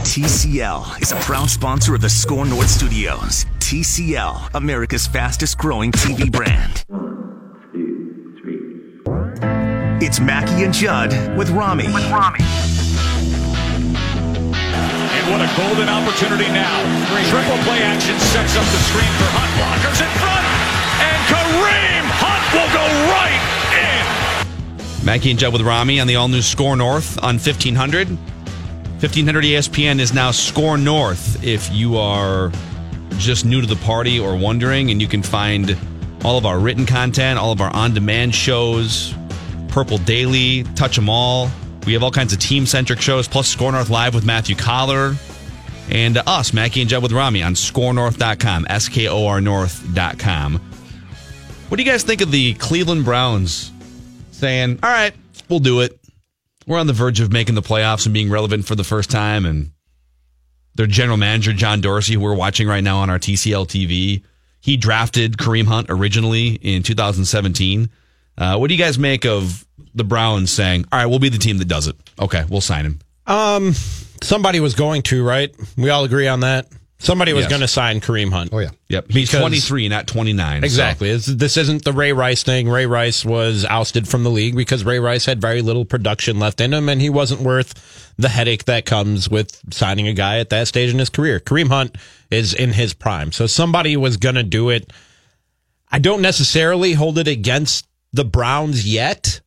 TCL is a proud sponsor of the Score North Studios. TCL, America's fastest growing TV brand. One, two, three. It's Mackey and Judd with Rami. With Rami. And what a golden opportunity now. Triple play action sets up the screen for Hunt. Blockers in front. And Kareem Hunt will go right in. Mackey and Judd with Rami on the all new Score North on 1500. 1500 ESPN is now Score North if you are just new to the party or wondering, and you can find all of our written content, all of our on demand shows, Purple Daily, Touch 'em All. We have all kinds of team centric shows, plus Score North Live with Matthew Coller, and uh, us, Mackey and Jeb with Rami on scorenorth.com, S K O R North.com. What do you guys think of the Cleveland Browns saying, all right, we'll do it? We're on the verge of making the playoffs and being relevant for the first time. And their general manager, John Dorsey, who we're watching right now on our TCL TV, he drafted Kareem Hunt originally in 2017. Uh, what do you guys make of the Browns saying, all right, we'll be the team that does it? Okay, we'll sign him. Um, somebody was going to, right? We all agree on that. Somebody was Yes. going to sign Kareem Hunt. Oh yeah. Yep. He's Because- 23, not 29. Exactly. It's- This isn't the Ray Rice thing. Ray Rice was ousted from the league because Ray Rice had very little production left in him, and he wasn't worth the headache that comes with signing a guy at that stage in his career. Kareem Hunt is in his prime, so somebody was going to do it. I don't necessarily hold it against the Browns yet.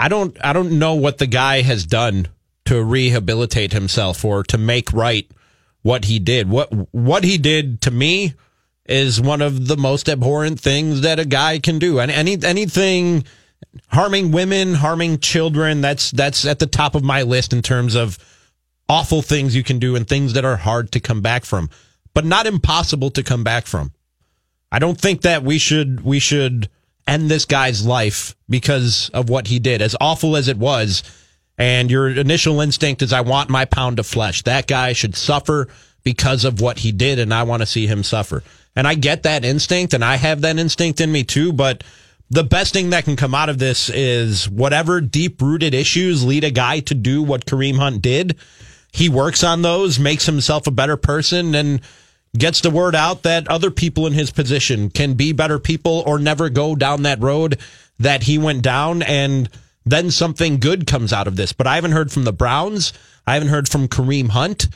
I don't. I don't know what the guy has done to rehabilitate himself or to make right what he did. What what he did to me is one of the most abhorrent things that a guy can do. And any anything harming women, harming children, that's that's at the top of my list in terms of awful things you can do and things that are hard to come back from, but not impossible to come back from. I don't think that we should we should end this guy's life because of what he did. As awful as it was, and your initial instinct is I want my pound of flesh. That guy should suffer because of what he did and I want to see him suffer. And I get that instinct and I have that instinct in me too, but the best thing that can come out of this is whatever deep rooted issues lead a guy to do what Kareem Hunt did. He works on those, makes himself a better person and gets the word out that other people in his position can be better people or never go down that road that he went down and then something good comes out of this. But I haven't heard from the Browns. I haven't heard from Kareem Hunt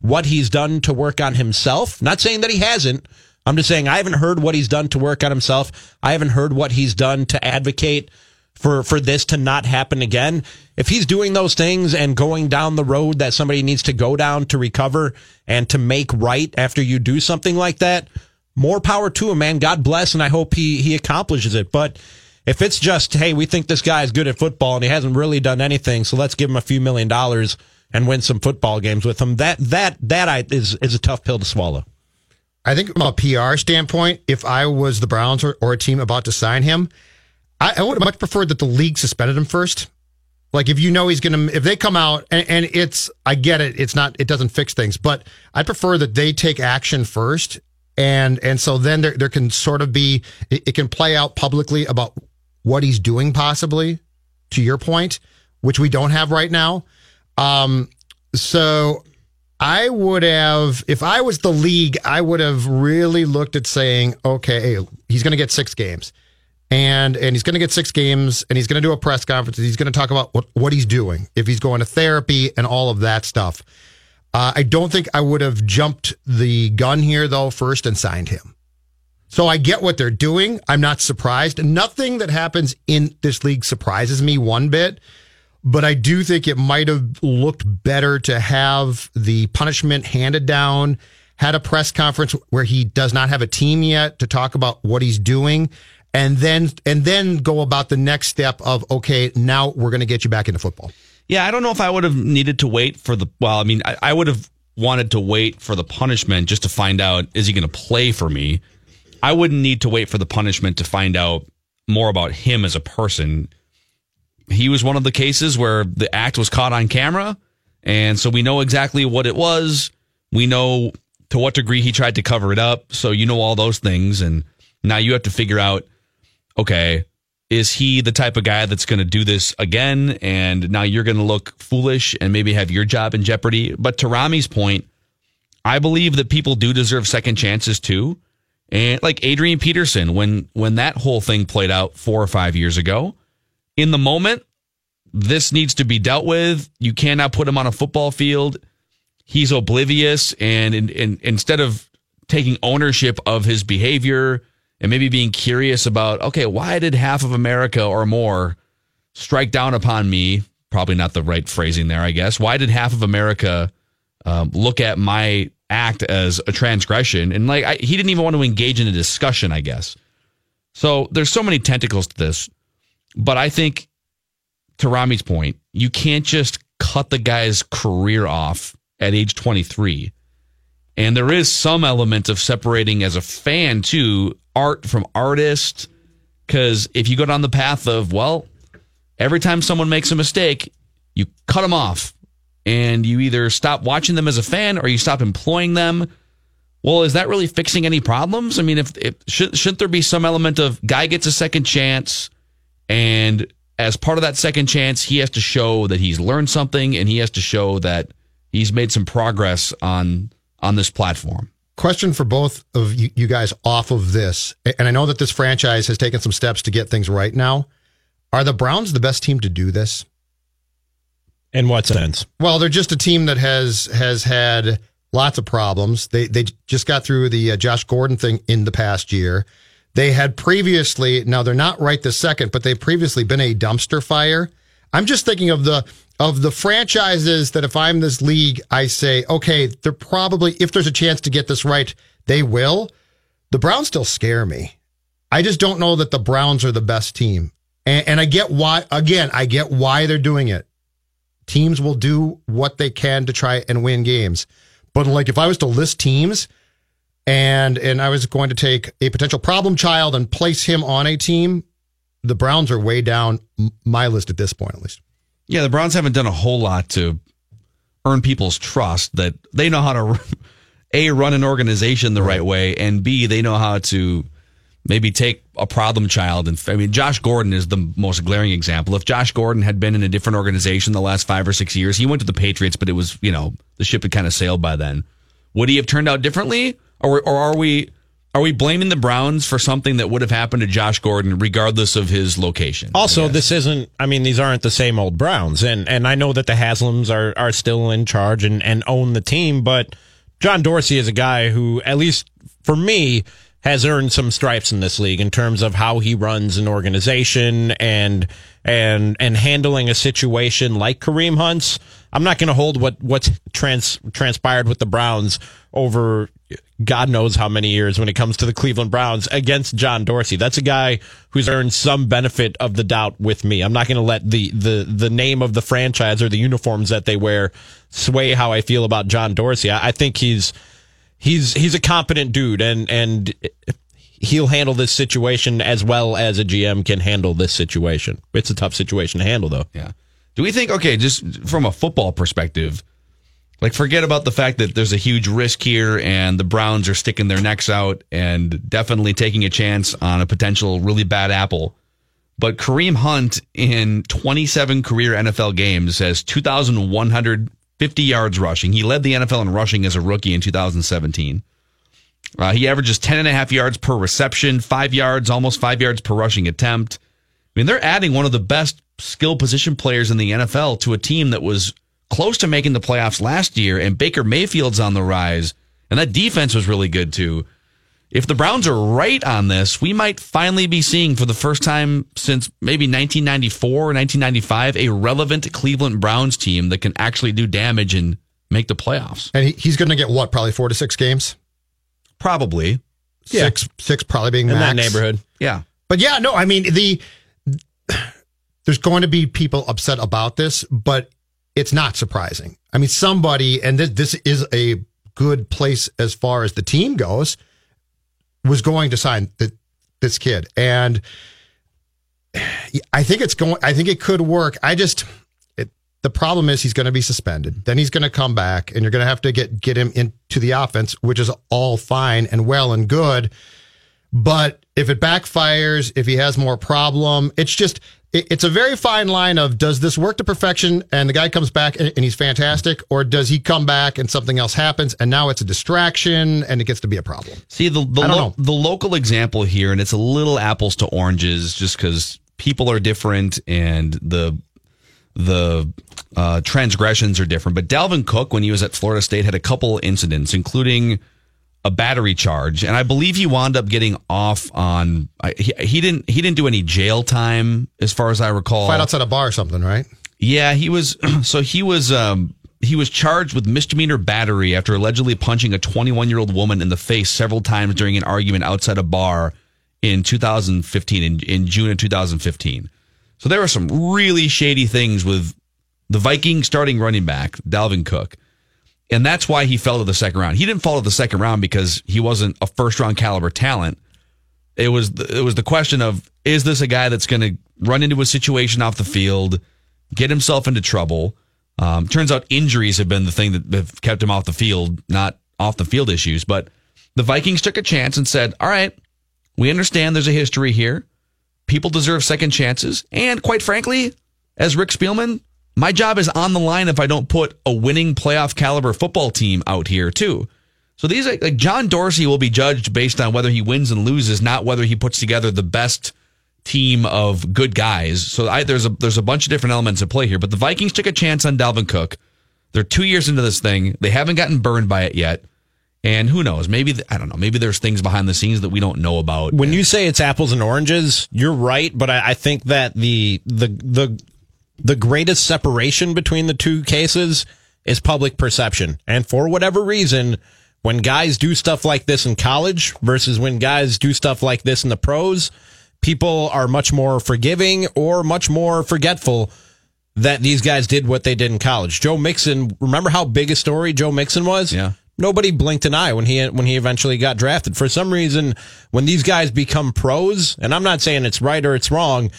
what he's done to work on himself. Not saying that he hasn't. I'm just saying I haven't heard what he's done to work on himself. I haven't heard what he's done to advocate for for this to not happen again. If he's doing those things and going down the road that somebody needs to go down to recover and to make right after you do something like that, more power to him, man. God bless, and I hope he he accomplishes it. But if it's just, hey, we think this guy is good at football and he hasn't really done anything, so let's give him a few million dollars and win some football games with him. That that that I, is is a tough pill to swallow. I think from a PR standpoint, if I was the Browns or, or a team about to sign him, I, I would much prefer that the league suspended him first. Like if you know he's going to, if they come out and, and it's, I get it, it's not, it doesn't fix things, but I prefer that they take action first. And, and so then there, there can sort of be, it, it can play out publicly about what he's doing possibly to your point, which we don't have right now. Um, so I would have, if I was the league, I would have really looked at saying, okay, he's going to get six games. And, and he's going to get six games and he's going to do a press conference. He's going to talk about what, what he's doing, if he's going to therapy and all of that stuff. Uh, I don't think I would have jumped the gun here though first and signed him. So I get what they're doing. I'm not surprised. Nothing that happens in this league surprises me one bit, but I do think it might have looked better to have the punishment handed down, had a press conference where he does not have a team yet to talk about what he's doing and then and then go about the next step of okay, now we're going to get you back into football. Yeah, I don't know if I would have needed to wait for the. Well, I mean, I, I would have wanted to wait for the punishment just to find out is he going to play for me. I wouldn't need to wait for the punishment to find out more about him as a person. He was one of the cases where the act was caught on camera, and so we know exactly what it was. We know to what degree he tried to cover it up. So you know all those things, and now you have to figure out okay, is he the type of guy that's going to do this again? And now you're going to look foolish and maybe have your job in jeopardy. But to Rami's point, I believe that people do deserve second chances too. And like Adrian Peterson, when when that whole thing played out four or five years ago, in the moment, this needs to be dealt with. You cannot put him on a football field. He's oblivious, and, and, and instead of taking ownership of his behavior, and maybe being curious about, okay, why did half of America or more strike down upon me? Probably not the right phrasing there, I guess. Why did half of America um, look at my act as a transgression? And like, I, he didn't even want to engage in a discussion, I guess. So there's so many tentacles to this. But I think, to Rami's point, you can't just cut the guy's career off at age 23. And there is some element of separating as a fan too art from artist. Because if you go down the path of, well, every time someone makes a mistake, you cut them off and you either stop watching them as a fan or you stop employing them. Well, is that really fixing any problems? I mean, if, if should, shouldn't there be some element of guy gets a second chance and as part of that second chance, he has to show that he's learned something and he has to show that he's made some progress on on this platform question for both of you, you, guys off of this, and I know that this franchise has taken some steps to get things right now. Are the Browns the best team to do this? In what sense? Well, they're just a team that has has had lots of problems. They they just got through the uh, Josh Gordon thing in the past year. They had previously, now they're not right this second, but they've previously been a dumpster fire. I'm just thinking of the of the franchises that if I'm this league, I say, okay, they're probably, if there's a chance to get this right, they will. The Browns still scare me. I just don't know that the Browns are the best team. And, and I get why, again, I get why they're doing it. Teams will do what they can to try and win games. But like if I was to list teams and and I was going to take a potential problem child and place him on a team, the Browns are way down my list at this point at least. Yeah, the Browns haven't done a whole lot to earn people's trust that they know how to a run an organization the right way and b they know how to maybe take a problem child and I mean Josh Gordon is the most glaring example. If Josh Gordon had been in a different organization the last 5 or 6 years, he went to the Patriots but it was, you know, the ship had kind of sailed by then. Would he have turned out differently or or are we are we blaming the Browns for something that would have happened to Josh Gordon regardless of his location? Also, this isn't I mean, these aren't the same old Browns. And and I know that the Haslams are are still in charge and, and own the team, but John Dorsey is a guy who, at least for me, has earned some stripes in this league in terms of how he runs an organization and and and handling a situation like Kareem Hunt's. I'm not going to hold what what's trans, transpired with the Browns over God knows how many years when it comes to the Cleveland Browns against John Dorsey. That's a guy who's earned some benefit of the doubt with me. I'm not going to let the, the, the name of the franchise or the uniforms that they wear sway how I feel about John Dorsey. I, I think he's, he's, he's a competent dude and, and he'll handle this situation as well as a GM can handle this situation. It's a tough situation to handle though. Yeah. Do we think, okay, just from a football perspective, like, forget about the fact that there's a huge risk here and the Browns are sticking their necks out and definitely taking a chance on a potential really bad apple. But Kareem Hunt in 27 career NFL games has 2,150 yards rushing. He led the NFL in rushing as a rookie in 2017. Uh, he averages 10 and a half yards per reception, five yards, almost five yards per rushing attempt. I mean, they're adding one of the best skill position players in the NFL to a team that was close to making the playoffs last year, and Baker Mayfield's on the rise, and that defense was really good too. If the Browns are right on this, we might finally be seeing for the first time since maybe 1994 or 1995 a relevant Cleveland Browns team that can actually do damage and make the playoffs. And he, he's going to get what? Probably four to six games. Probably. Six, six probably being in max. that neighborhood. Yeah. But yeah, no, I mean the there's going to be people upset about this, but it's not surprising. I mean, somebody, and this, this is a good place as far as the team goes, was going to sign the, this kid, and I think it's going. I think it could work. I just. It, the problem is he's going to be suspended. Then he's going to come back, and you're going to have to get get him into the offense, which is all fine and well and good. But if it backfires, if he has more problem, it's just it, it's a very fine line of does this work to perfection and the guy comes back and, and he's fantastic, or does he come back and something else happens and now it's a distraction and it gets to be a problem. See the the, lo- the local example here, and it's a little apples to oranges, just because people are different and the the uh, transgressions are different. But Dalvin Cook, when he was at Florida State, had a couple incidents, including a battery charge, and I believe he wound up getting off on. He, he didn't he didn't do any jail time, as far as I recall. Fight outside a bar or something, right? Yeah, he was. So he was. Um, he was charged with misdemeanor battery after allegedly punching a 21 year old woman in the face several times during an argument outside a bar in 2015, in, in June of 2015. So there were some really shady things with the Viking starting running back, Dalvin Cook. And that's why he fell to the second round. He didn't fall to the second round because he wasn't a first round caliber talent. It was the, it was the question of is this a guy that's going to run into a situation off the field, get himself into trouble? Um, turns out injuries have been the thing that have kept him off the field, not off the field issues. But the Vikings took a chance and said, "All right, we understand there's a history here. People deserve second chances, and quite frankly, as Rick Spielman, my job is on the line if I don't put a winning playoff caliber football team out here too." So these are like John Dorsey will be judged based on whether he wins and loses, not whether he puts together the best team of good guys. So I, there's a there's a bunch of different elements at play here. But the Vikings took a chance on Dalvin Cook. They're two years into this thing. They haven't gotten burned by it yet. And who knows? Maybe I don't know. Maybe there's things behind the scenes that we don't know about. When you say it's apples and oranges, you're right, but I, I think that the the the the greatest separation between the two cases is public perception. And for whatever reason, when guys do stuff like this in college versus when guys do stuff like this in the pros, people are much more forgiving or much more forgetful that these guys did what they did in college. Joe Mixon, remember how big a story Joe Mixon was? Yeah. Nobody blinked an eye when he when he eventually got drafted. For some reason, when these guys become pros, and I'm not saying it's right or it's wrong,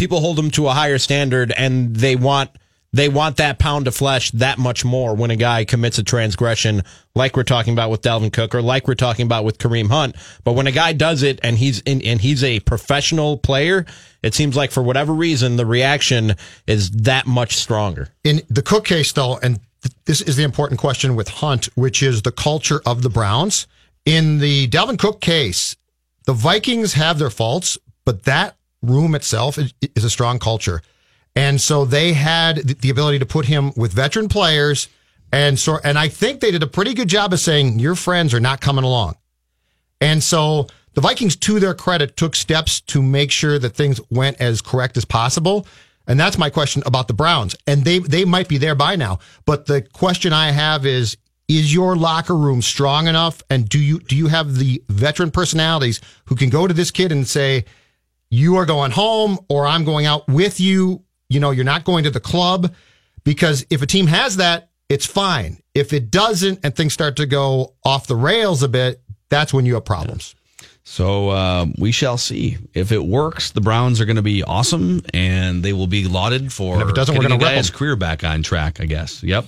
people hold them to a higher standard and they want they want that pound of flesh that much more when a guy commits a transgression like we're talking about with Dalvin Cook or like we're talking about with Kareem Hunt. But when a guy does it and he's in, and he's a professional player, it seems like for whatever reason the reaction is that much stronger. In the Cook case, though, and th- this is the important question with Hunt, which is the culture of the Browns. In the Dalvin Cook case, the Vikings have their faults, but that room itself is, a strong culture. And so they had the ability to put him with veteran players. And so, and I think they did a pretty good job of saying, your friends are not coming along. And so the Vikings, to their credit, took steps to make sure that things went as correct as possible. And that's my question about the Browns. And they, they might be there by now. But the question I have is, is your locker room strong enough? And do you, do you have the veteran personalities who can go to this kid and say, you are going home or I'm going out with you? You know, you're not going to the club because if a team has that, it's fine. If it doesn't and things start to go off the rails a bit, that's when you have problems. So uh, we shall see if it works. The Browns are going to be awesome, and they will be lauded for And if it doesn't, we're getting gonna a guy's career back on track. I guess. Yep.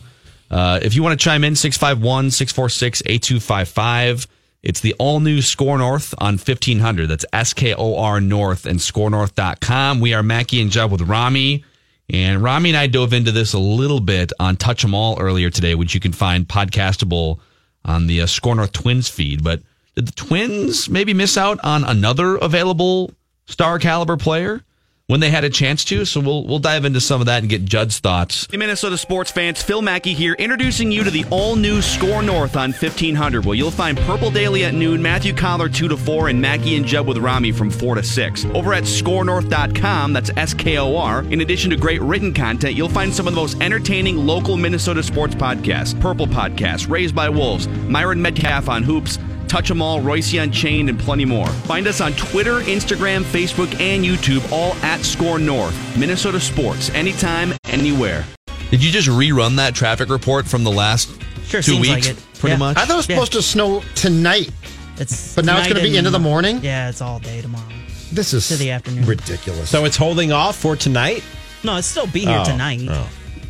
Uh, if you want to chime in, 651 646 8255. It's the all new Score North on 1500. That's S K O R North and scorenorth.com. We are Mackey and Judd with Rami. And Rami and I dove into this a little bit on Touch 'em All earlier today, which you can find podcastable on the uh, Score North Twins feed. But did the Twins maybe miss out on another available star caliber player? When they had a chance to. So we'll we'll dive into some of that and get Judd's thoughts. Hey, Minnesota sports fans, Phil Mackey here, introducing you to the all new Score North on 1500, where you'll find Purple Daily at noon, Matthew Coller 2 to 4, and Mackey and Judd with Rami from 4 to 6. Over at scorenorth.com, that's S K O R. In addition to great written content, you'll find some of the most entertaining local Minnesota sports podcasts Purple Podcast, Raised by Wolves, Myron Metcalf on Hoops. Touch 'em all, Royce Unchained, and plenty more. Find us on Twitter, Instagram, Facebook, and YouTube, all at Score North. Minnesota Sports, anytime, anywhere. Did you just rerun that traffic report from the last Sure, two weeks? like. Pretty Yeah. much. I thought it was Yeah. supposed to snow tonight. It's But now it's gonna be and- into the morning? Yeah, it's all day tomorrow. This is To the afternoon. ridiculous. So it's holding off for tonight? No, it's still be here Oh, tonight, Oh,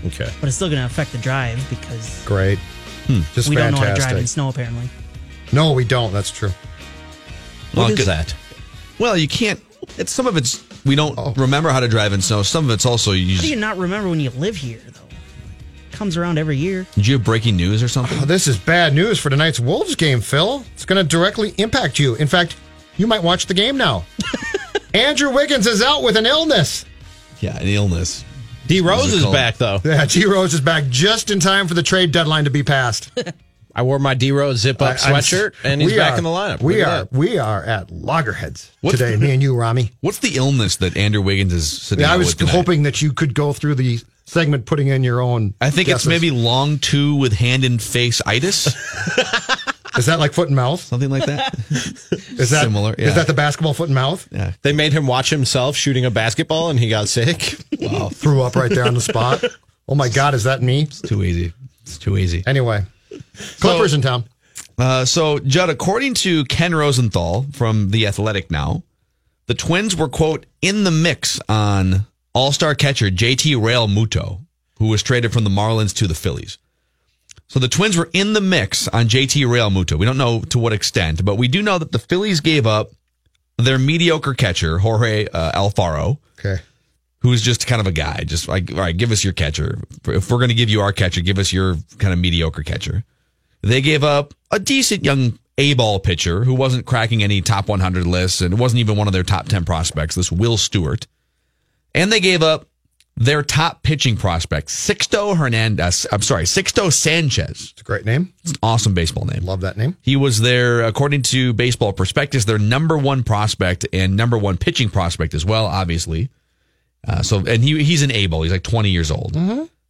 okay. but it's still going to affect the drive because great. Hmm. Just we don't know how to drive in snow. Apparently, No, we don't. That's true. What Well, is that? Well, you can't. It's some of it's we don't Oh. remember how to drive in snow. Some of it's also you. how do you not remember when you live here though? Comes around every year. did you have breaking news or something? Oh, this is bad news for tonight's Wolves game, Phil. It's going to directly impact you. In fact, you might watch the game now. Andrew Wiggins is out with an illness. yeah, an illness. D Rose is called? back though. Yeah, D Rose is back just in time for the trade deadline to be passed. I wore my D Rose zip up sweatshirt, and he's we back are- in the lineup. We Look at are that. we are at loggerheads What's today. the- me and you, Rami. What's the illness that Andrew Wiggins is sitting? Yeah, I was with tonight? hoping that you could go through the segment, putting in your own. I think it's maybe long two with hand and face itis, Is that like foot and mouth? something like that. Is that Similar, yeah. Is that the basketball foot and mouth? Yeah. They made him watch himself shooting a basketball, and he got sick. Wow, threw up right there on the spot. Oh my God, is that me? It's too easy. It's too easy. Anyway, Clippers in town. Uh, so, Judd, according to Ken Rosenthal from The Athletic now, the Twins were, quote, in the mix on all star catcher JT Realmuto, who was traded from the Marlins to the Phillies. So the Twins were in the mix on JT Realmuto. We don't know to what extent, but we do know that the Phillies gave up their mediocre catcher, Jorge uh, Alfaro, Okay. Who's just kind of a guy. Just like, all right, give us your catcher. If we're going to give you our catcher, give us your kind of mediocre catcher. They gave up a decent young A ball pitcher who wasn't cracking any top 100 lists and wasn't even one of their top 10 prospects, this Will Stewart. And they gave up their top pitching prospect, Sixto Hernandez. I'm sorry, Sixto Sanchez. It's a great name. It's an awesome baseball name. Love that name. He was their, according to Baseball Prospectus, their number one prospect and number one pitching prospect as well, obviously. Uh, so, and he he's an able. He's like 20 years old.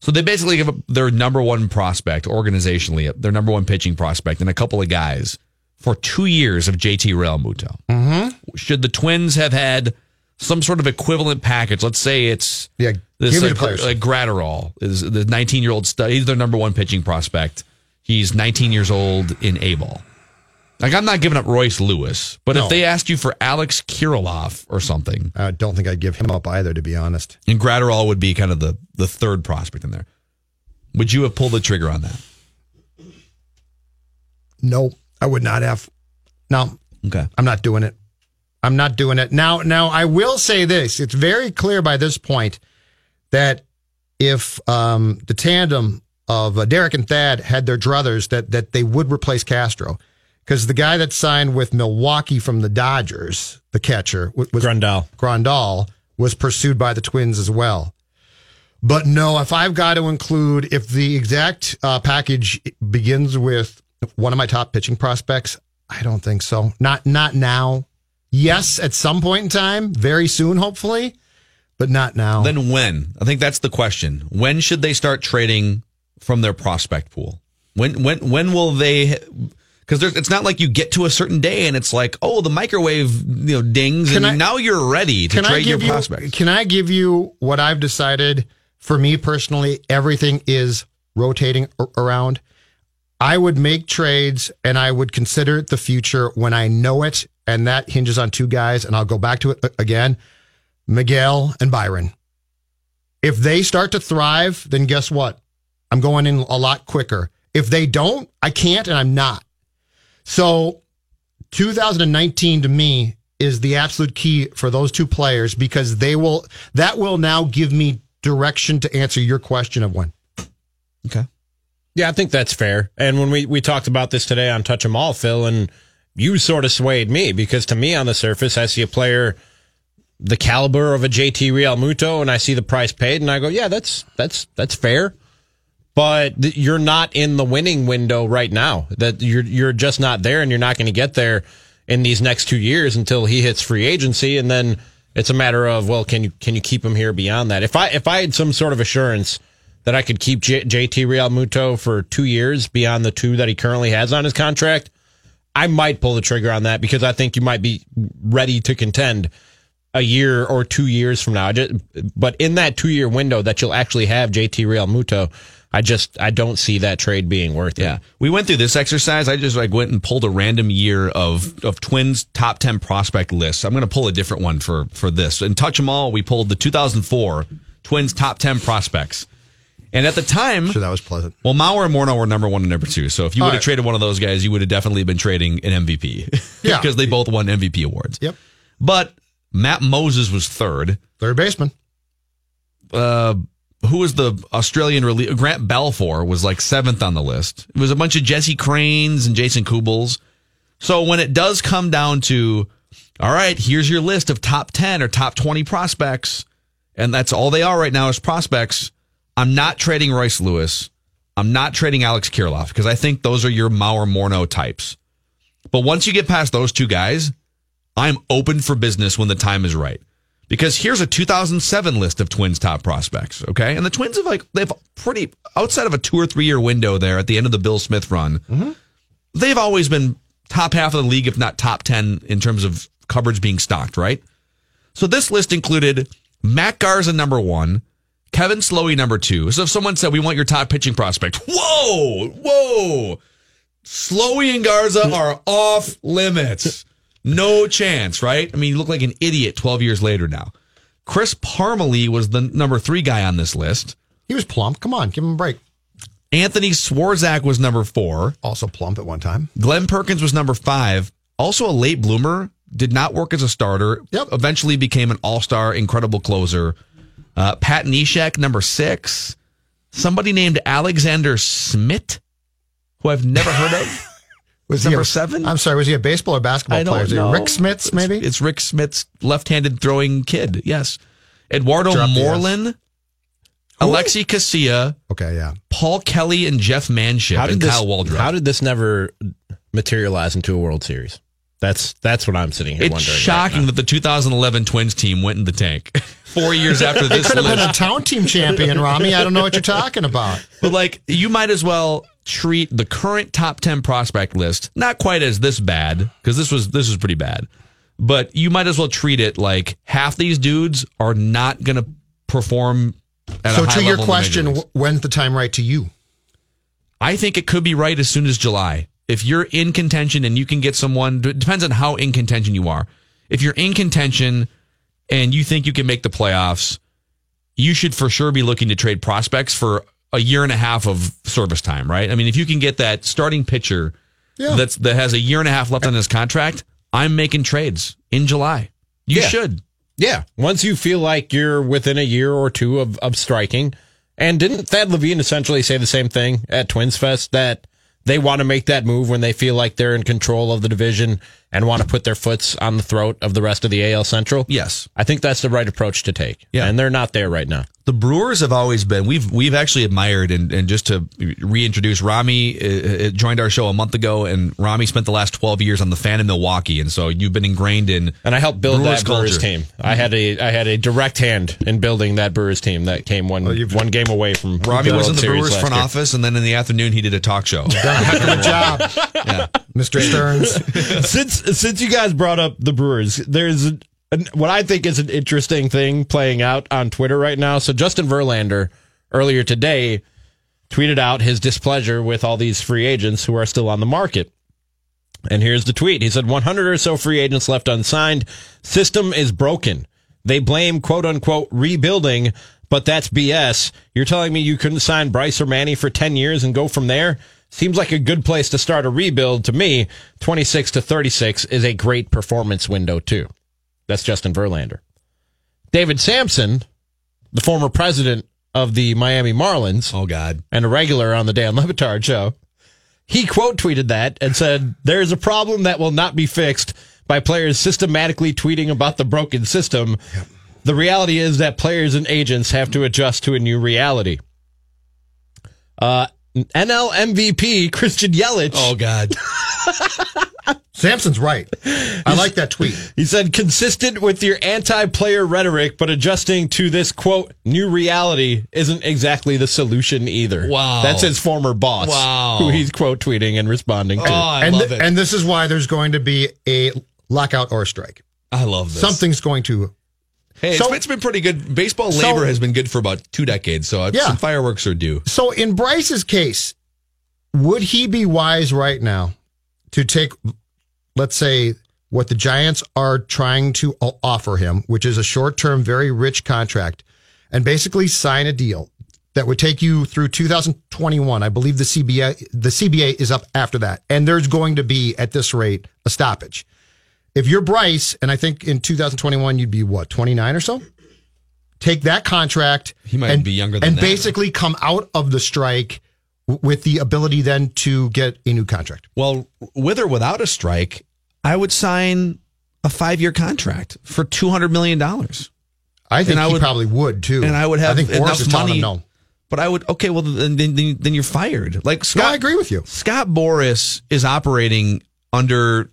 So they basically give up their number one prospect organizationally, their number one pitching prospect, and a couple of guys for two years of JT Realmuto. Should the Twins have had some sort of equivalent package? Let's say it's Yeah, this like, like Graterol is the 19 year old. He's their number one pitching prospect. He's 19 years old in A ball. Like I'm not giving up Royce Lewis, but No. if they asked you for Alex Kirilloff or something, I don't think I'd give him up either, to be honest. and Graterol would be kind of the the third prospect in there, would you have pulled the trigger on that? No, I would not have. No, Okay. I'm not doing it. I'm not doing it. Now, now I will say this. It's very clear by this point that if um, the tandem of uh, Derek and Thad had their druthers, that that they would replace Castro. Because the guy that signed with Milwaukee from the Dodgers, the catcher, was Grandal. Grandal, was pursued by the Twins as well. But no, if I've got to include, if the exact uh, package begins with one of my top pitching prospects, I don't think so. Not not now. Yes, at some point in time, very soon, hopefully, but not now. Then when? I think that's the question. When should they start trading from their prospect pool? When when when will they? Because it's not like you get to a certain day and it's like, oh, the microwave you know dings Can and I- now you're ready to trade your you? prospects. Can I give you what I've decided? For me personally, everything is rotating around. I would make trades and I would consider the future when I know it, and that hinges on two guys. And I'll go back to it again: Miguel and Byron. If they start to thrive, then guess what? I'm going in a lot quicker. If they don't, I can't, and I'm not. So 2019 to me is the absolute key for those two players because they will that will now give me direction to answer your question of when. Okay. Yeah, I think that's fair. And when we, we talked about this today on Touch 'em All, Phil, and you sort of swayed me because to me on the surface, I see a player the caliber of a JT Realmuto and I see the price paid and I go, yeah, that's that's that's fair. But you're not in the winning window right now. That you're you're just not there and you're not going to get there in these next 2 years until he hits free agency and then it's a matter of well, can you can you keep him here beyond that? If I if I had some sort of assurance that I could keep J- JT Realmuto for 2 years beyond the 2 that he currently has on his contract, I might pull the trigger on that because I think you might be ready to contend a year or two years from now. Just, but in that two year window that you'll actually have JT Realmuto, I just I don't see that trade being worth it. Yeah, we went through this exercise. I just like went and pulled a random year of of Twins top ten prospect lists. I'm going to pull a different one for for this and touch them all. We pulled the 2004 Twins top ten prospects. And at the time, sure that was pleasant. Well, Mauer and Morneau were number one and number two. So if you would have right. traded one of those guys, you would have definitely been trading an MVP. Yeah, because they both won MVP awards. Yep. But Matt Moses was third. Third baseman. Uh, who was the Australian? Grant Balfour was like seventh on the list. It was a bunch of Jesse Crains and Jason Kubels. So when it does come down to, all right, here's your list of top 10 or top 20 prospects, and that's all they are right now is prospects. I'm not trading Royce Lewis. I'm not trading Alex Kirilloff because I think those are your Mauer Morneau types. But once you get past those two guys, I'm open for business when the time is right. Because here's a 2007 list of Twins top prospects, okay? And the Twins have like they've pretty outside of a 2 or 3 year window there at the end of the Bill Smith run. Mm-hmm. They've always been top half of the league if not top 10 in terms of coverage being stocked, right? So this list included Matt Garza number 1, Kevin Slowey number 2. So if someone said we want your top pitching prospect, whoa, whoa. Slowey and Garza are off limits. No chance, right? I mean, you look like an idiot 12 years later now. Chris Parmelee was the number three guy on this list. He was plump. Come on, give him a break. Anthony Swarzak was number four. Also plump at one time. Glenn Perkins was number five. Also a late bloomer. Did not work as a starter. Yep. Eventually became an all star, incredible closer. Uh, Pat Neshek, number six. Somebody named Alexander Smith, who I've never heard of. Was number a, seven? I'm sorry. Was he a baseball or basketball I player? Don't know. Rick Smits, maybe? It's, it's, Rick Smits, left-handed throwing kid. Yes. Eduardo Drop Moreland, Alexi Casilla. Okay, yeah. Paul Kelly and Jeff Manship How and this, Kyle Waldrop. How did this never materialize into a World Series? That's that's what I'm sitting here it's wondering. shocking right that the 2011 Twins team went in the tank four years after this. could have list. been a town team champion, Rami. I don't know what you're talking about. But like, you might as well treat the current top 10 prospect list not quite as this bad because this was this was pretty bad but you might as well treat it like half these dudes are not going to perform so to your question when's the time right to you? I think it could be right as soon as july. If you're in contention and you can get someone it depends on how in contention you are. If you're in contention and you think you can make the playoffs you should for sure be looking to trade prospects for a year and a half of service time, right? I mean, if you can get that starting pitcher yeah. that's that has a year and a half left on his contract, I'm making trades in July. You yeah. should. Yeah. Once you feel like you're within a year or two of, of striking. And didn't Thad Levine essentially say the same thing at Twins Fest that they want to make that move when they feel like they're in control of the division and want to put their foots on the throat of the rest of the AL Central? Yes. I think that's the right approach to take. Yeah. And they're not there right now the Brewers have always been we've we've actually admired and, and just to reintroduce Rami uh, uh, joined our show a month ago and Rami spent the last 12 years on the fan in Milwaukee and so you've been ingrained in and I helped build Brewers that Brewers culture. team I had a I had a direct hand in building that Brewers team that came one well, one game away from Rami was in the Series Brewers front year. office and then in the afternoon he did a talk show good job yeah. Mr. Stearns since since you guys brought up the Brewers there's what I think is an interesting thing playing out on Twitter right now. So Justin Verlander earlier today tweeted out his displeasure with all these free agents who are still on the market. And here's the tweet. He said 100 or so free agents left unsigned. System is broken. They blame quote unquote rebuilding, but that's BS. You're telling me you couldn't sign Bryce or Manny for 10 years and go from there? Seems like a good place to start a rebuild to me. 26 to 36 is a great performance window too. That's Justin Verlander. David Samson, the former president of the Miami Marlins. Oh, God. And a regular on the Dan Le Batard show. He quote tweeted that and said, There is a problem that will not be fixed by players systematically tweeting about the broken system. The reality is that players and agents have to adjust to a new reality. Uh, NL MVP Christian Yelich. Oh God. Samson's right. I like that tweet. He said, consistent with your anti player rhetoric, but adjusting to this quote, new reality isn't exactly the solution either. Wow. That's his former boss. Wow. Who he's quote tweeting and responding to. Oh, I and, love th- it. and this is why there's going to be a lockout or a strike. I love this. Something's going to. Hey, So- it's, been pretty good. Baseball So- labor has been good for about two decades, so uh, Yeah. some fireworks are due. So in Bryce's case, would he be wise right now to take, let's say, what the Giants are trying to offer him, which is a short term, very rich contract, and basically sign a deal that would take you through 2021? I believe the CBA, the CBA is up after that. And there's going to be, at this rate, a stoppage. If you're Bryce, and I think in 2021 you'd be what, 29 or so? Take that contract. He might and, be younger than and that. basically come out of the strike w- with the ability then to get a new contract. Well, with or without a strike, I would sign a five-year contract for two hundred million dollars, I think And I would- probably would too. and I would have I think enough money. no. But I would okay. Well, then then, then you're fired. Like No, Scott, I agree with you. Scott Boras is operating under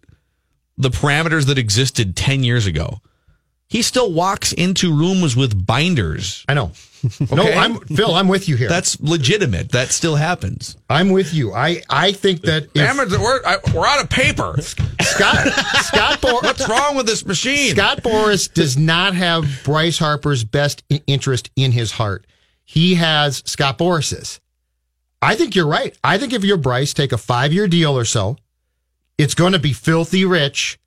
the parameters that existed 10 years ago. He still walks into rooms with binders. I know. No, I'm Phil. I'm with you here. That's legitimate. That still happens. I'm with you. I I think that if we're, we're out of paper. Scott Scott Boras What's wrong with this machine? Scott Boras does not have Bryce Harper's best interest in his heart. He has Scott Boras's. I think you're right. I think if you're Bryce, take a five year deal or so. It's going to be filthy rich.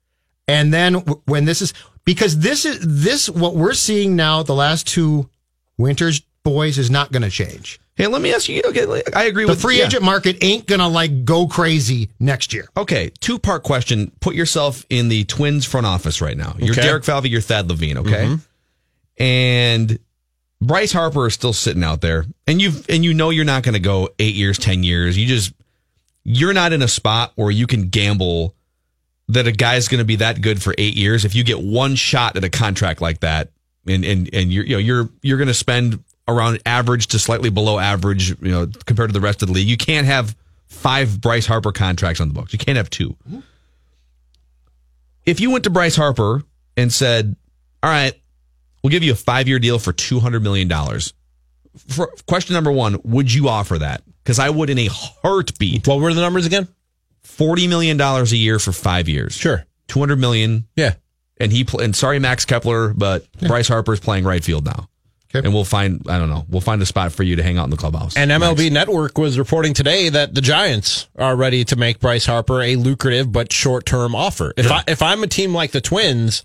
And then when this is, because this is, this, what we're seeing now, the last two winters, boys, is not going to change. Hey, let me ask you. Okay, I agree The with free yeah. agent market ain't going to like go crazy next year. Okay, two part question. Put yourself in the Twins front office right now. You're Okay. Derek Falvey, you're Thad Levine, okay? Mm-hmm. And Bryce Harper is still sitting out there, and you've and you know you're not going to go eight years, ten years. You just you're not in a spot where you can gamble that a guy's going to be that good for eight years. If you get one shot at a contract like that, and and and you're you know you're you're going to spend around average to slightly below average, you know, compared to the rest of the league. You can't have five Bryce Harper contracts on the books. You can't have two. Mm-hmm. If you went to Bryce Harper and said, "All right, we'll give you a five year deal for two hundred million dollars," for question number one, would you offer that? Because I would in a heartbeat. What were the numbers again? Forty million dollars a year for five years. Sure. two hundred million. Yeah. And he pl- and sorry Max Kepler, but Bryce Harper's playing right field now. Okay. And we'll find I don't know we'll find a spot for you to hang out in the clubhouse. And MLB Network was reporting today that the Giants are ready to make Bryce Harper a lucrative but short term offer. If I if I'm a team like the Twins,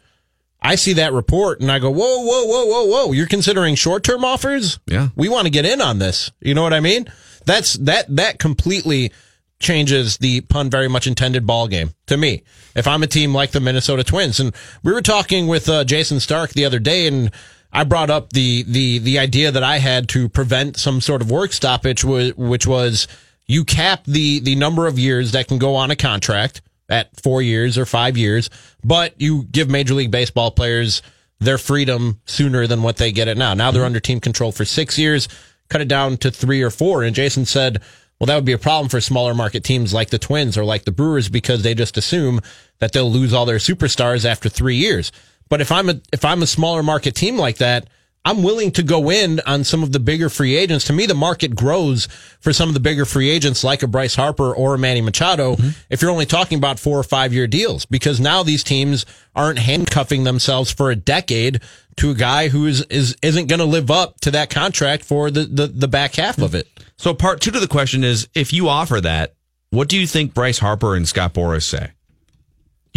I see that report and I go, whoa, whoa, whoa, whoa, whoa! You're considering short term offers? Yeah. we want to get in on this. You know what I mean? That's that that completely changes the pun very much intended ball game to me. If I'm a team like the Minnesota Twins, and we were talking with uh, Jayson Stark the other day, and I brought up the the the idea that I had to prevent some sort of work stoppage, which was you cap the the number of years that can go on a contract at four years or five years, but you give Major League Baseball players their freedom sooner than what they get it now. Now they're under team control for six years, cut it down to three or four. And Jason said, well, that would be a problem for smaller market teams like the Twins or like the Brewers because they just assume that they'll lose all their superstars after three years. But if I'm a if I'm a smaller market team like that, I'm willing to go in on some of the bigger free agents. To me, the market grows for some of the bigger free agents like a Bryce Harper or a Manny Machado mm-hmm. if you're only talking about four or five year deals because now these teams aren't handcuffing themselves for a decade to a guy who is, is isn't going to live up to that contract for the, the, the back half of it. so part two to the question is, if you offer that, what do you think Bryce Harper and Scott Boras say?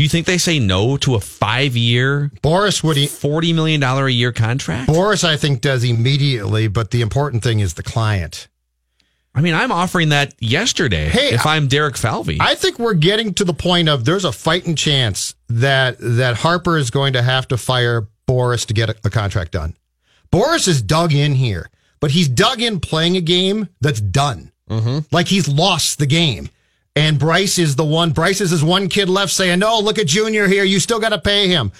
Do you think they say no to a five year, Boras would. E- forty million dollar a year contract? Boras, I think, does immediately, but the important thing is the client. I mean, I'm offering that yesterday. Hey, if I'm Derek Falvey, I think we're getting to the point of there's a fighting chance that that Harper is going to have to fire Boras to get a, a contract done. Boras is dug in here, but he's dug in playing a game that's done. Mm-hmm. Like he's lost the game. And Bryce is the one. Bryce is his one kid left saying, "No, look at Junior here. You still got to pay him."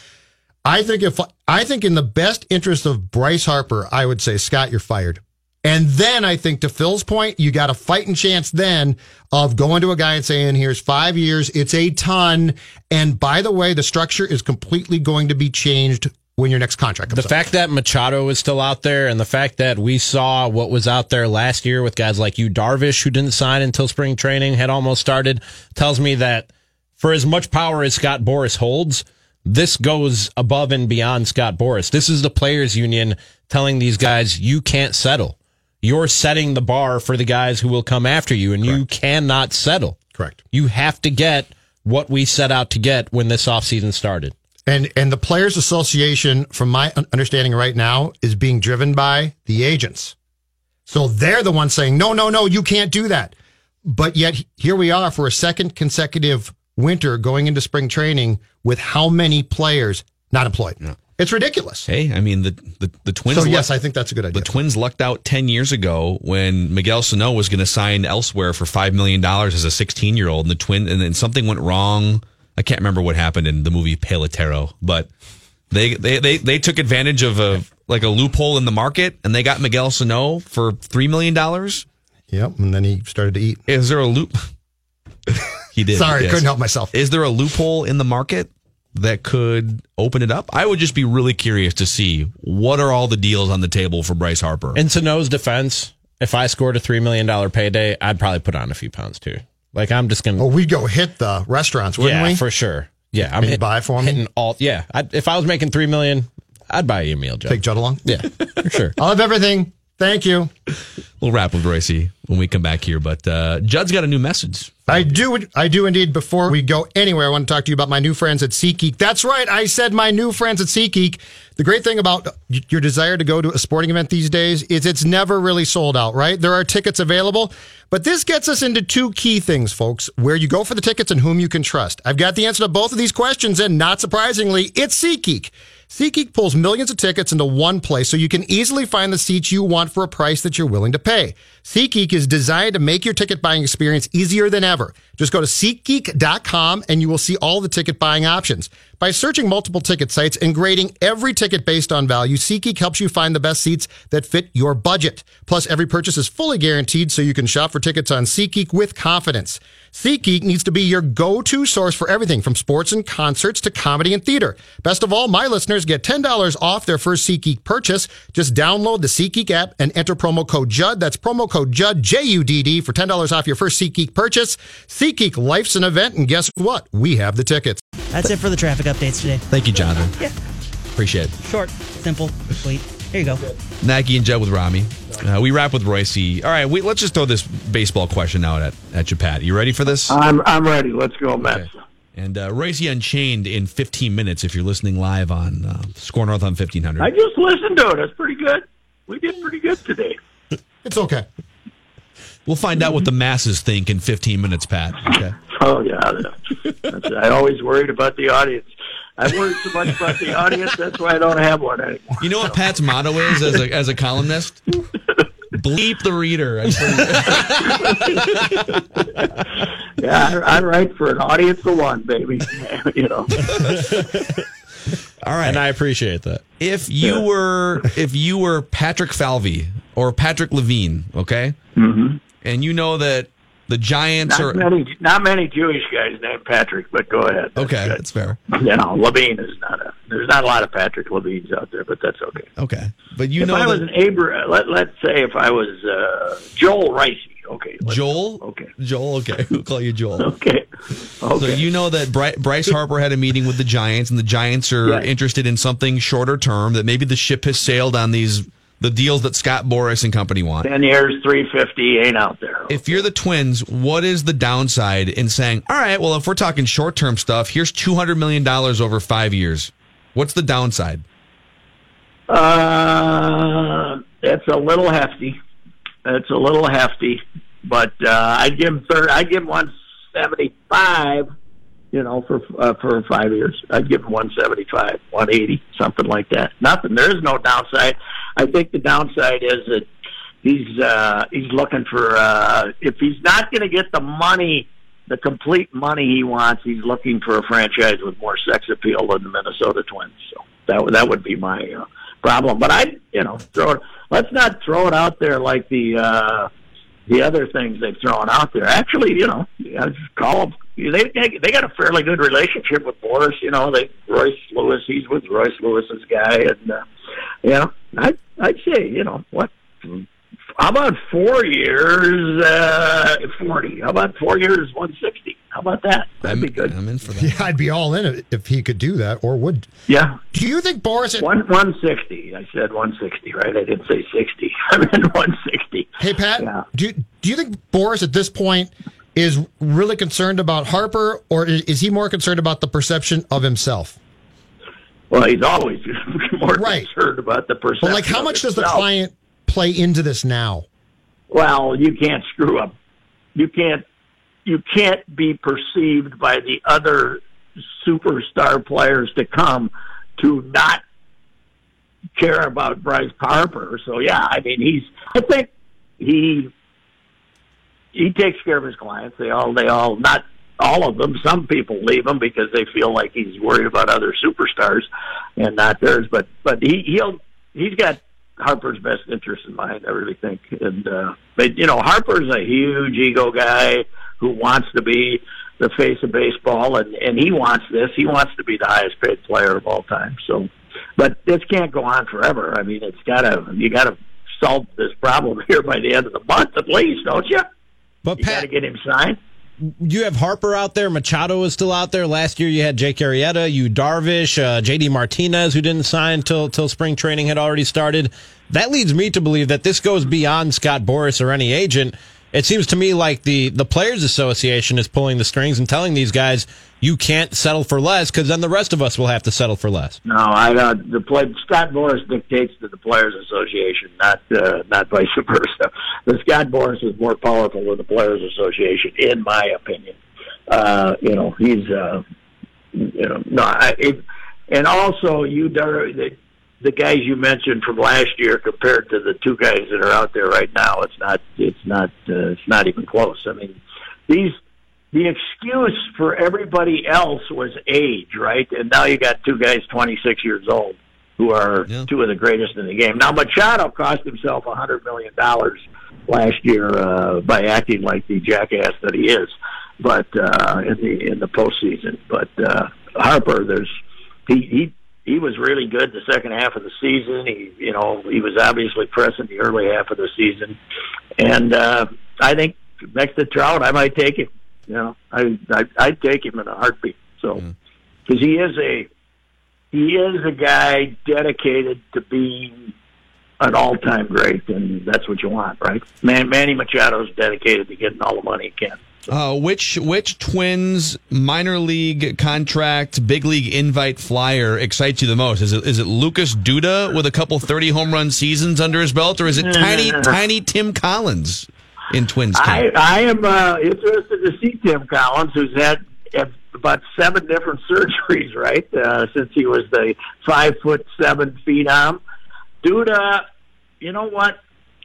I think if I think in the best interest of Bryce Harper, I would say Scott, you're fired. And then I think to Phil's point, you got a fighting chance then of going to a guy and saying, here's five years. It's a ton. And by the way, the structure is completely going to be changed when your next contract comes The fact that Machado is still out there and the fact that we saw what was out there last year with guys like Yu, Darvish, who didn't sign until spring training had almost started, tells me that for as much power as Scott Boras holds, this goes above and beyond Scott Boras. This is the players union telling these guys, you can't settle you're setting the bar for the guys who will come after you, and Correct. you cannot settle. Correct. You have to get what we set out to get when this offseason started. And and the Players Association, from my understanding right now, is being driven by the agents. So they're the ones saying, no, no, no, you can't do that. But yet here we are for a second consecutive winter going into spring training with how many players not employed? No. It's ridiculous. Hey, I mean the the, the Twins. So yes, I think that's a good idea. The Twins lucked out ten years ago when Miguel Sano was going to sign elsewhere for five million dollars as a sixteen year old, and the Twin and then something went wrong. I can't remember what happened in the movie Pelotero, but they they they, they took advantage of a like a loophole in the market, and they got Miguel Sano for three million dollars. Yep, and then he started to eat. Is there a loop? he did. Sorry, yes. couldn't help myself. Is there a loophole in the market that could open it up. I would just be really curious to see what are all the deals on the table for Bryce Harper. In Sano's defense, if I scored a $3 million payday, I'd probably put on a few pounds too. Like I'm just going to. Oh, we'd go hit the restaurants, wouldn't yeah, we? for sure. Yeah. I'm hit, buy for me? Hitting all, yeah. I'd, if I was making 3 million, I'd buy you a meal, Joe. Take Judd along? Yeah, for sure. I'll have everything. Thank you. We'll wrap with Royce when we come back here, but uh, Judd's got a new message. I do, I do indeed. Before we go anywhere, I want to talk to you about my new friends at SeatGeek. That's right, I said my new friends at SeatGeek. The great thing about your desire to go to a sporting event these days is it's never really sold out, right? There are tickets available, but this gets us into two key things, folks: where you go for the tickets and whom you can trust. I've got the answer to both of these questions, and not surprisingly, it's SeatGeek. SeatGeek pulls millions of tickets into one place so you can easily find the seats you want for a price that you're willing to pay. SeatGeek is designed to make your ticket buying experience easier than ever. Just go to SeatGeek.com and you will see all the ticket buying options. By searching multiple ticket sites and grading every ticket based on value, SeatGeek helps you find the best seats that fit your budget. Plus, every purchase is fully guaranteed so you can shop for tickets on SeatGeek with confidence. SeatGeek needs to be your go-to source for everything from sports and concerts to comedy and theater. Best of all, my listeners get $10 off their first SeatGeek purchase. Just download the SeatGeek app and enter promo code JUDD. That's promo code JUDD, J-U-D-D, for $10 off your first SeatGeek purchase. SeatGeek, life's an event, and guess what? We have the tickets. That's it for the traffic updates today. Thank you, Jonathan. Yeah. Appreciate it. Short, simple, sweet. Here you go. Mackey and Judd with Rami. Uh, we wrap with Royce. All right, we, let's just throw this baseball question out at, at you, Pat. You ready for this? I'm I'm ready. Let's go, Mets. Okay. And uh, Royce Unchained in 15 minutes if you're listening live on uh, Score North on 1500. I just listened to it. It's pretty good. We did pretty good today. It's okay. We'll find out what the masses think in 15 minutes, Pat. Okay. Oh, yeah. I always worried about the audience. I worry so much about the audience. That's why I don't have one anymore. You know what Pat's motto is as a, as a columnist? Bleep the reader. yeah, I, I write for an audience of one, baby. you know. All right, and I appreciate that. If you were if you were Patrick Falvey or Patrick Levine, okay, mm-hmm. And you know that the Giants not are many, not many Jewish guys named Patrick, but go ahead. That's okay, good. that's fair. You know, Levine is not a. There's not a lot of Patrick Levines out there, but that's okay. Okay, but you if know, if I that, was an Abra, let let's say if I was uh, Joel Ricey. Okay, Joel. Okay, Joel. Okay, we'll call you Joel. okay. Okay. So you know that Bryce Harper had a meeting with the Giants, and the Giants are Yes. interested in something shorter term. That maybe the ship has sailed on these the deals that Scott Boras and company want. Ten years, three fifty ain't out there. If you're the Twins, what is the downside in saying, all right, well, if we're talking short term stuff, here's $200 million over five years? What's the downside? Uh, it's a little hefty. It's a little hefty, but uh, I'd give him third. I'd give him one seventy five. You know, for uh, for five years, I'd give him one seventy five, one eighty, something like that. Nothing. There is no downside. I think the downside is that he's uh, he's looking for uh, if he's not going to get the money the complete money he wants, he's looking for a franchise with more sex appeal than the Minnesota Twins. So that that would be my uh, problem. But I, you know, throw it. Let's not throw it out there like the uh, the other things they've thrown out there. Actually, you know, call them. They, they they got a fairly good relationship with Boras. You know, they Royce Lewis. He's with Royce Lewis's guy, and uh, you know, I I'd say you know what how about four years, uh, 40? How about four years, 160? How about that? That'd I'm, be good. I'm in for that. Yeah, I'd be all in it if he could do that, or would. Yeah. Do you think Boras? One, 160. I said 160, right? I didn't say 60. I meant 160. Hey, Pat, Yeah. do, do you think Boras at this point is really concerned about Harper, or is, he more concerned about the perception of himself? Well, he's always more Right. concerned about the perception. But like, how much does the client play into this now? Well, you can't screw up. You can't. You can't be perceived by the other superstar players to come to not care about Bryce Harper. So yeah, I mean he's. I think he he takes care of his clients. They all they all not all of them. Some people leave him because they feel like he's worried about other superstars and not theirs. But but he he'll he's got Harper's best interest in mind. I really think. And uh, but you know Harper's a huge ego guy who wants to be the face of baseball, and and he wants this. He wants to be the highest paid player of all time. So, but this can't go on forever. I mean, it's gotta you gotta solve this problem here by the end of the month at least, don't you? But You gotta get him signed. you have Harper out there. Machado is still out there. Last year you had Jake Arrieta, Yu Darvish, uh, JD Martinez, who didn't sign till till spring training had already started. That leads me to believe that this goes beyond Scott Boras or any agent. It seems to me like the the players' association is pulling the strings and telling these guys you can't settle for less because then the rest of us will have to settle for less. No, I uh, the play, Scott Boras dictates to the Players Association, not uh, not vice versa. The Scott Boras is more powerful than the Players Association, in my opinion. Uh, you know, he's uh, you know no, I, it, and also you Dar- the, guys you mentioned from last year compared to the two guys that are out there right now, it's not it's not uh, it's not even close. I mean, these the excuse for everybody else was age, right? And now you got two guys 26 years old who are Yeah. two of the greatest in the game. Now Machado cost himself a hundred million dollars last year uh, by acting like the jackass that he is, but uh, in the in the postseason. But uh, Harper, there's he he he was really good the second half of the season. He you know he was obviously present the early half of the season, and uh, I think next to Trout, I might take him. You know, I, I I'd take him in a heartbeat. So because he is a he is a guy dedicated to being an all-time great, and that's what you want, right? Man, Manny Machado's dedicated to getting all the money he can. Uh, which which Twins minor league contract, big league invite flyer excites you the most? Is it is it Lucas Duda with a couple thirty home run seasons under his belt, or is it tiny tiny Tim Collins in Twins I, camp? I am uh, interested to see Tim Collins, who's had about seven different surgeries, right, uh, since he was the five foot seven phenom. Duda, you know what?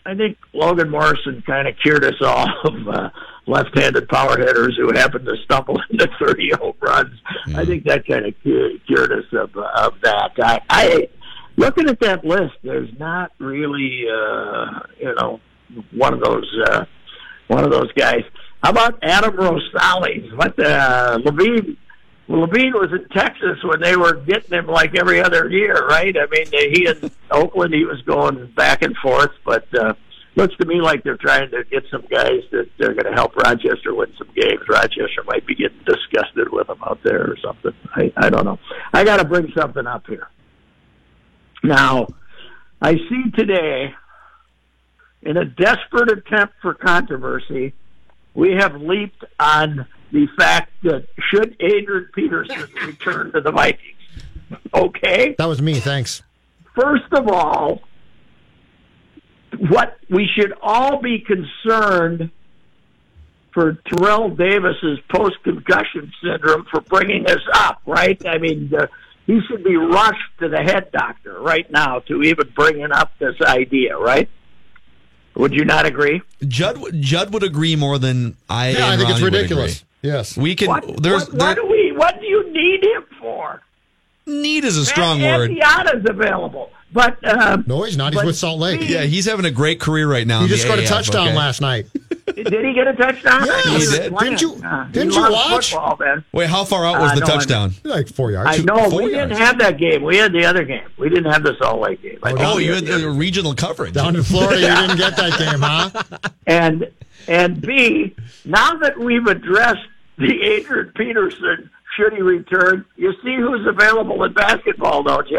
I think Logan Morrison kind of cured us all of uh, left-handed power hitters who happened to stumble into 30 home runs. I think that kind of cu- cured us of, of that. I, I looking at that list, there's not really, uh, you know, one of those uh, one of those guys. How about Adam Rosales? What uh, Levine? Well, Levine was in Texas when they were getting him like every other year, right? I mean, he in Oakland, he was going back and forth, but uh, looks to me like they're trying to get some guys that they're going to help Rochester win some games. Rochester might be getting disgusted with them out there or something. I, I don't know. I got to bring something up here. Now, I see today, in a desperate attempt for controversy, we have leaped on the fact that should Adrian Peterson return to the Vikings? Okay. That was me. Thanks. First of all, what we should all be concerned for Terrell Davis's post concussion syndrome for bringing this up, right? I mean, uh, he should be rushed to the head doctor right now to even bringing up this idea, right? Would you not agree? Judd Judd would agree more than I. Yeah, I think it's Ronnie would ridiculous. Agree. Yes. We can. What, there's what, what do we? What do you need him for? need is a strong Matt word. Asiata's available, but uh, No, he's not. He's with Salt Lake. he- Yeah, he's having a great career right now. He just the got a touchdown okay? last night. did he get a touchdown? Yes. He He did. Didn't you- Uh, didn't you watch? Football, man. Wait, how far out was Uh, the no, I- touchdown? Like four yards. I know four we yards. didn't have that game. We had the other game. We didn't have the Salt Lake game. I Oh, Oh, you had the the regional coverage. Down in Florida, you didn't get that game, huh? and and B, now that we've addressed the Adrian Peterson should he return, you see who's available in basketball, don't you?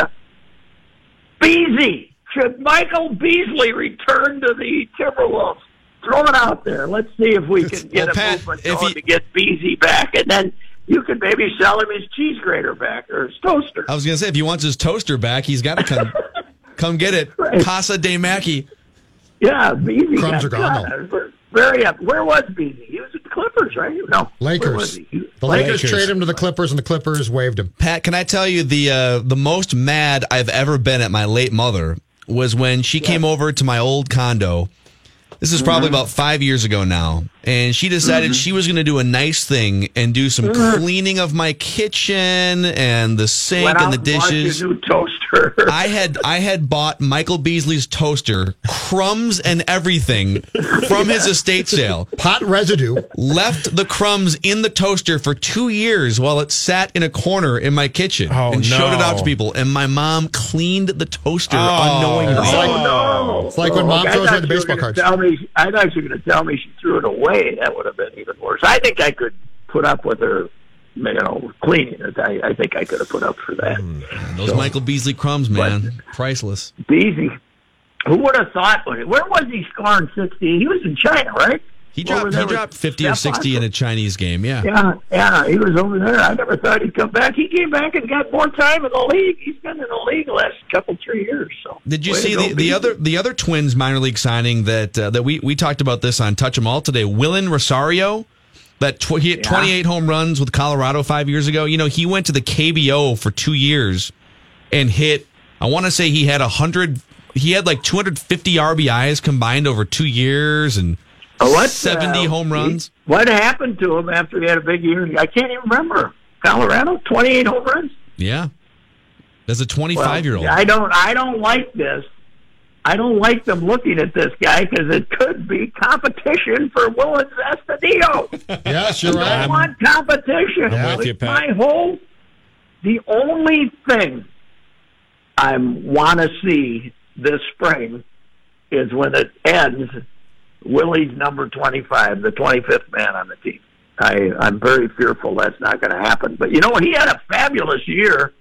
Beasley. Should Michael Beasley return to the Timberwolves? Throw it out there. Let's see if we can get Well, a Pat, movement going to get Beasley back, and then you could maybe sell him his cheese grater back or his toaster. I was gonna say if he wants his toaster back, he's got to come come get it. Right. Casa de Mackey. Yeah, Beasley. Crumbs are gone, Very up. Where was Beasley? He was at the Clippers, right? No, Lakers. he? He- The Lakers, Lakers. traded him to the Clippers, and the Clippers waived him. Pat, can I tell you the uh, the most mad I've ever been at my late mother was when she came over to my old condo. This is Mm-hmm. probably about five years ago now, and she decided she was going to do a nice thing and do some cleaning of my kitchen and the sink Went and the dishes. new toaster. I had I had bought Michael Beasley's toaster, crumbs and everything from his estate sale. Pot residue. Left the crumbs in the toaster for two years while it sat in a corner in my kitchen Oh, and showed it out to people. And my mom cleaned the toaster Oh. unknowingly. Oh no! It's like when mom throws away the baseball gonna cards. Me, I thought you were going to tell me she threw it away. That would have been even worse. I think I could put up with her, you know, cleaning it. I, I think I could have put up for that. Hmm, and those Michael Beasley crumbs, man, priceless. Beasley, Who would have thought? Where was he scoring sixty? He was in China, right? He dropped he dropped fifty or sixty in a Chinese game. Yeah. Yeah, yeah, he was over there. I never thought he'd come back. He came back and got more time in the league. He's been in the league the last couple three years. So Did you way see the, the other the other Twins minor league signing that uh, that we we talked about this on Touch 'Em All today? Wilin Rosario, that tw- he hit Yeah. 28 home runs with Colorado five years ago. You know, he went to the KBO for two years and hit. I want to say he had a hundred. He had like 250 RBIs combined over two years and Oh, what, 70 uh, home runs. What happened to him after he had a big year? I can't even remember. Colorado, twenty-eight home runs. Yeah, as a 25 year old. I don't. I don't like this. I don't like them looking at this guy because it could be competition for Willians Astudillo. Yes, you're right. I right. want competition. I'm with you, Pat. My whole. The only thing I want to see this spring is when it ends. Willie's number twenty-five, the twenty-fifth man on the team. I, I'm very fearful that's not going to happen. But you know, he had a fabulous year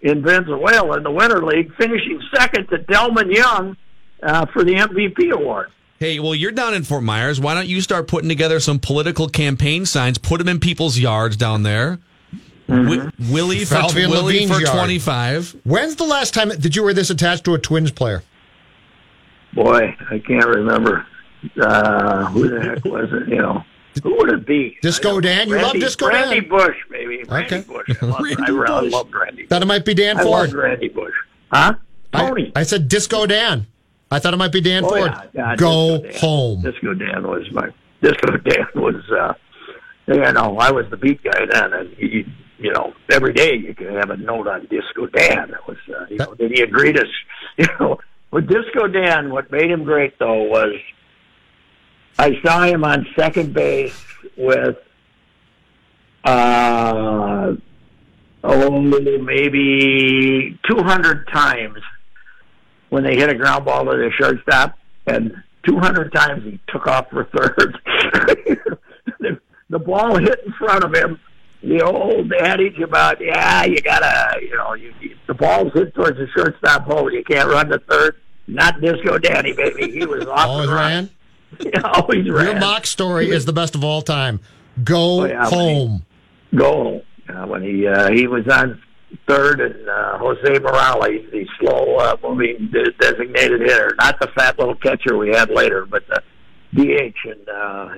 in Venezuela in the Winter League, finishing second to Delmon Young uh, for the MVP award. Hey, well, you're down in Fort Myers. Why don't you start putting together some political campaign signs? Put them in people's yards down there. Wi- Willie for Falvey Willie Levine's for yard. 25. When's the last time did you wear this attached to a Twins player? Boy, I can't remember uh, who the heck was it. You know, who would it be? Disco I Dan? You love Disco Randy Dan? Bush, maybe. Randy Okay. Bush. I, love, Randy I, I Bush. loved Randy. Thought it might be Dan I Ford. loved Randy Bush. Huh? I- Tony. I, said Disco Dan. I thought it might be Dan Oh, Ford. yeah, yeah, Go Disco Dan. home. Disco Dan was my Disco Dan was uh you know, I was the beat guy then and he you know, every day you could have a note on Disco Dan. It was uh, you know, did he agree to you know with Disco Dan what made him great though was I saw him on second base with uh oh maybe two hundred times when they hit a ground ball to the shortstop, and 200 times he took off for third. the, the ball hit in front of him. The old adage about yeah, you gotta, you know, you, the ball's hit towards the shortstop hole. You can't run to third. Not Disco Danny, baby. He was off Always the run. ran. Always Your ran. Mauch story is the best of all time. Go Oh, yeah, when he- home. goal uh, when he uh, he was on third, and uh, Jose Morales, the slow uh, moving de- designated hitter, not the fat little catcher we had later, but the DH, and uh,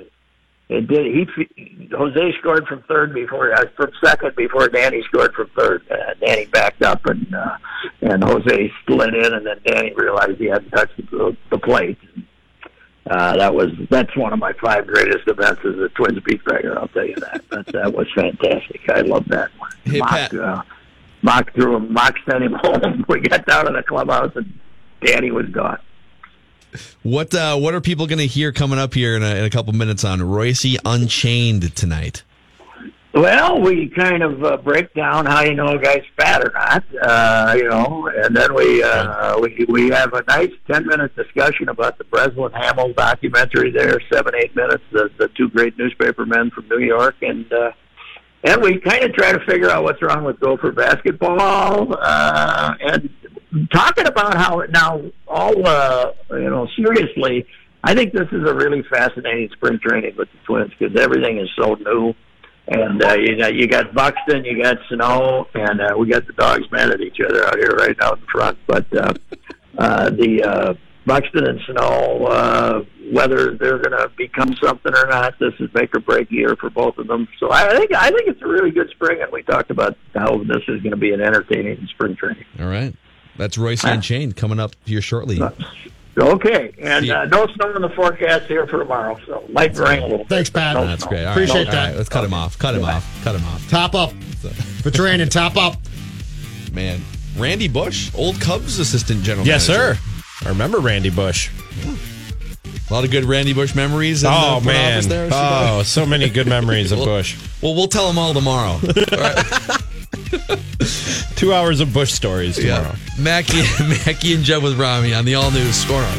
it did he Jose scored from third before uh, from second before Danny scored from third. Uh, Danny backed up, and uh, and Jose slid in, and then Danny realized he hadn't touched the, the plate. Uh, that was that's one of my five greatest events as a Twins beat writer. I'll tell you that. That, that was fantastic. I love that one. Hey, Mauch, Pat. uh, Mauch threw him. Mauch sent him home. We got down to the clubhouse and Danny was gone. What uh, what are people going to hear coming up here in a, in a couple minutes on Royce Unchained tonight? Well, we kind of uh, break down how you know a guy's fat or not, uh, you know, and then we uh, we we have a nice ten minute discussion about the Breslin Hamill documentary. There, seven eight minutes. The, the two great newspaper men from New York, and uh, and we kind of try to figure out what's wrong with Gopher basketball, uh, and talking about how now all uh, you know seriously. I think this is a really fascinating spring training with the Twins because everything is so new. And uh, you got you got Buxton, you got Sano, and uh, we got the dogs mad at each other out here right out in front. But uh, uh, the uh, Buxton and Sano, uh, whether they're going to become something or not, this is make or break year for both of them. So I think I think it's a really good spring, and we talked about how this is going to be an entertaining spring training. All right. That's Royce and Unchained coming up here shortly. Okay, and uh, no snow in the forecast here for tomorrow, so light rain a little. Thanks, Pat. No That's snow. great. All right. Appreciate All that. right, Let's cut him off. Cut him off. Cut him off. Top up for training. Top up. Man. Randy Bush, old Cubs assistant general Yes, manager. sir. I remember Randy Bush. A lot of good Randy Bush memories. In Oh the man! office there. Oh, so many good memories of Bush. Well, we'll tell them all tomorrow. Two hours of Bush stories tomorrow. yeah. Mackey, Mackey and Judd with Rami on the all news score on.